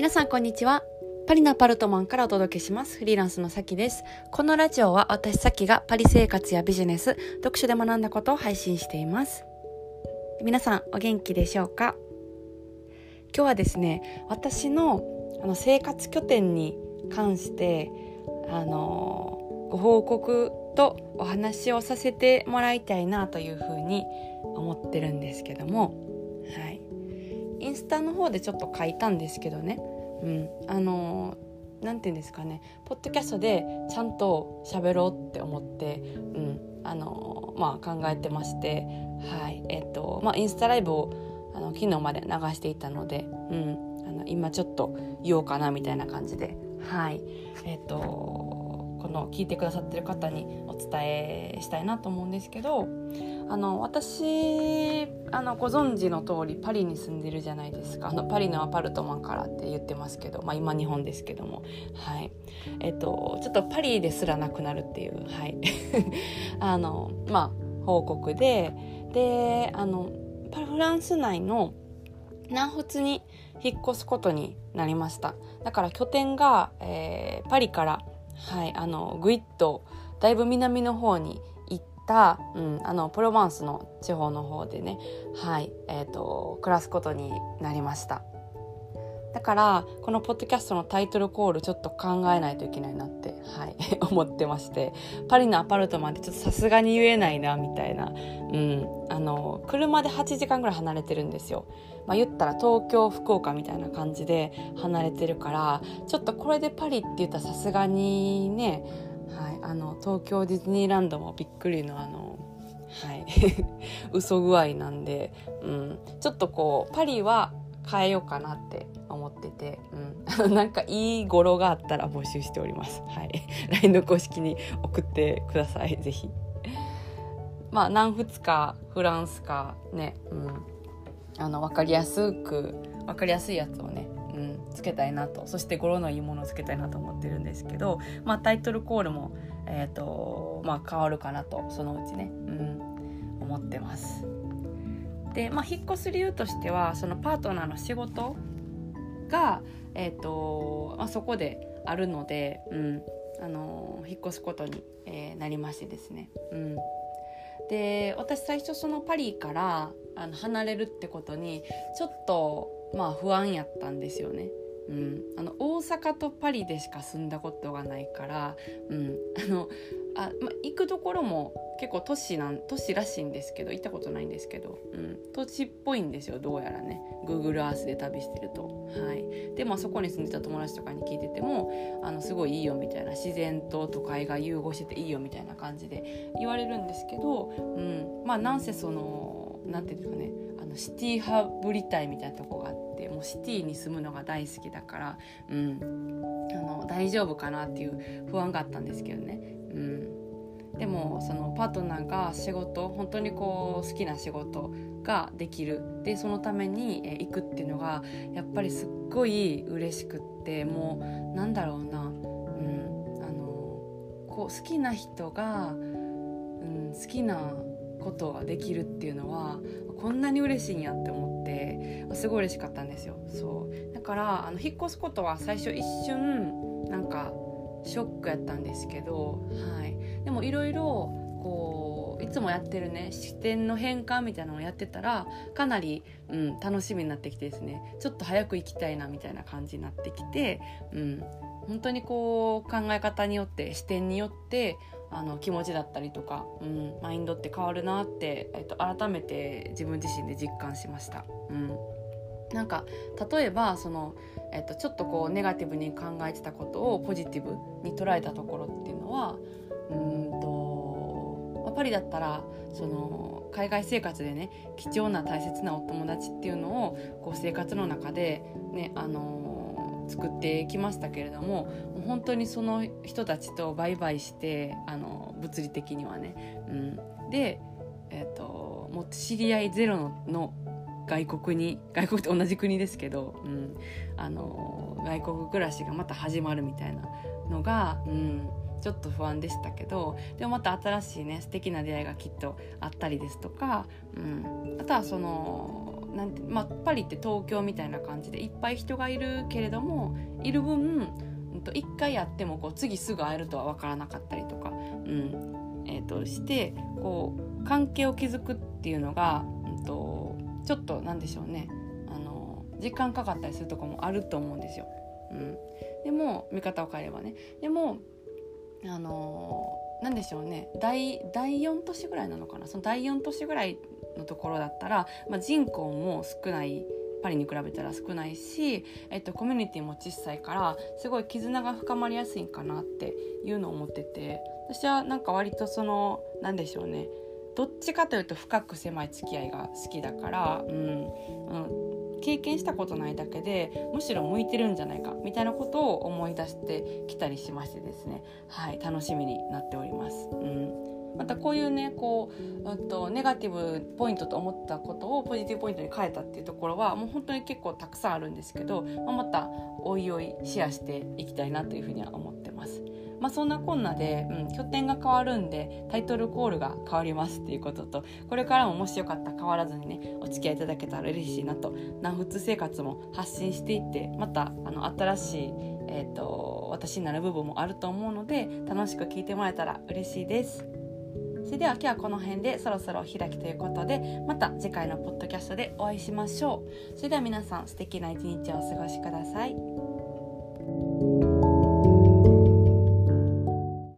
皆さんこんにちは。パリのアパルトマンからお届けします。フリーランスのさきです。このラジオは私さきがパリ生活やビジネス読書で学んだことを配信しています。皆さんお元気でしょうか？今日はですね私のあの生活拠点に関してあのご報告とお話をさせてもらいたいなというふうに思ってるんですけどもンスタの方でちょっと書いたんですけどね、うん、あの何て言うんですかね。ポッドキャストでちゃんと喋ろうって思って、うん。あのまあ、考えてまして。はい。えっ、とまあインスタライブをあの昨日まで流していたので、うん、あの今ちょっと言おうかなみたいな感じで。はい。えっ、とこの聞いてくださってる方にお伝えしたいなと思うんですけどあの私あのご存知の通りパリに住んでるじゃないですか。あのパリのアパルトマンからって言ってますけど、まあ、今日本ですけども。はい。えっとちょっとパリですらなくなるっていうはい。あのまあ報告で。であのフランス内の南仏に引っ越すことになりました。だから拠点が、えー、パリからはいあのぐいっとだいぶ南の方に行った、うん、あのプロヴァンスの地方の方でねはいえーと、暮らすことになりました。だからこのポッドキャストのタイトルコールちょっと考えないといけないなって、はい、思ってまして。パリのアパルトまでちょっとさすがに言えないなみたいな、うん、あの車で8時間ぐらい離れてるんですよ。まあ、言ったら東京福岡みたいな感じで離れてるからちょっとこれでパリって言ったらさすがにね、はい、あの東京ディズニーランドもびっくりのあのはい 嘘具合なんで、うん、ちょっとこうパリは変えようかなって思ってて、うん、なんかいい語呂があったら募集しております。はい、LINE の公式に送ってください、ぜひ。まあ、南仏かフランスかね、うん、あの分かりやすく分かりやすいやつをね、うん、つけたいなとそして語呂のいいものをつけたいなと思ってるんですけど、まあ、タイトルコールも、えーとまあ、変わるかなとそのうちね、うん、思ってます。で、まあ、引っ越す理由としてはそのパートナーの仕事が、えーとまあ、そこであるので、うんあの引っ越すことに、えー、なりましてですね。うんで私最初そのパリからあの離れるってことにちょっとまあ不安やったんですよね。うん、あの大阪とパリでしか住んだことがないから、うん、あのあ、ま、行くところも結構都市なん都市らしいんですけど行ったことないんですけど、うん、都市っぽいんですよどうやらね。Google Earth で旅してると。はい、でまあそこに住んでた友達とかに聞いててもあのすごいいいよみたいな自然と都会が融合してていいよみたいな感じで言われるんですけど、うん、まあなんせその何て言うんですかねあのシティ派ぶりたいみたいなとこがあってもうシティに住むのが大好きだから、うん、あの大丈夫かなっていう不安があったんですけどね。うん。でもそのパートナーが仕事本当にこう好きな仕事ができる。でそのために行くっていうのがやっぱりすっごい嬉しくってもうなんだろうな、うん、あのこう好きな人が、うん、好きなことができるっていうのはこんなに嬉しいんやって思ってすごい嬉しかったんですよ。そう。だからあの引っ越すことは最初一瞬なんかショックやったんですけど、はい、でもいろいろこういつもやってるね視点の変換みたいなのをやってたらかなり、うん、楽しみになってきてですね。ちょっと早く行きたいなみたいな感じになってきて、うん、本当にこう考え方によって視点によってあの気持ちだったりとか、うん、マインドって変わるなって、えっと、改めて自分自身で実感しました。うんなんか例えばその、えっと、ちょっとこうネガティブに考えてたことをポジティブに捉えたところっていうのはうんとパリだったらその海外生活でね貴重な大切なお友達っていうのをこう生活の中でねあのー、作ってきましたけれども本当にその人たちとバイバイしてあの物理的にはね、うん、で、えーと、もう知り合いゼロのの外国に外国と同じ国ですけど、うん、あの外国暮らしがまた始まるみたいなのが、うん、ちょっと不安でしたけどでもまた新しいね素敵な出会いがきっとあったりですとか、うん、あとはそのなんて、まあ、パリって東京みたいな感じでいっぱい人がいるけれどもいる分1回やってもこう次すぐ会えるとは分からなかったりとか、うんえー、としてこう関係を築くっていうのが、うん、とちょっとなんでしょうね。あの時間かかったりするとこもあると思うんですよ。うん、でも見方を変えればね。でもあのなんでしょうね。第第4都市ぐらいなのかな。その第4都市ぐらいのところだったら、まあ、人口も少ないパリに比べたら少ないし、えっと、コミュニティも小さいからすごい絆が深まりやすいんかなっていうのを思ってて。私はなんか割とその何でしょうね。どっちかというと深く狭い付き合いが好きだから、うん、うん、経験したことないだけでむしろ向いてるんじゃないかみたいなことを思い出してきたりしましてですねはい楽しみになっております。うんまたこういうねこう、うんと、ネガティブポイントと思ったことをポジティブポイントに変えたっていうところはもう本当に結構たくさんあるんですけど、まあ、またおいおいシェアしていきたいなというふうには思ってます。まあ、そんなこんなで、うん、拠点が変わるんでタイトルコールが変わりますっていうこととこれからももしよかったら変わらずにねお付き合いいただけたら嬉しいなと南仏生活も発信していってまたあの新しい、えーと私になる部分もあると思うので楽しく聞いてもらえたら嬉しいです。それでは今日はこの辺でそろそろ開きということでまた次回のポッドキャストでお会いしましょうそれでは皆さん素敵な一日をお過ごしください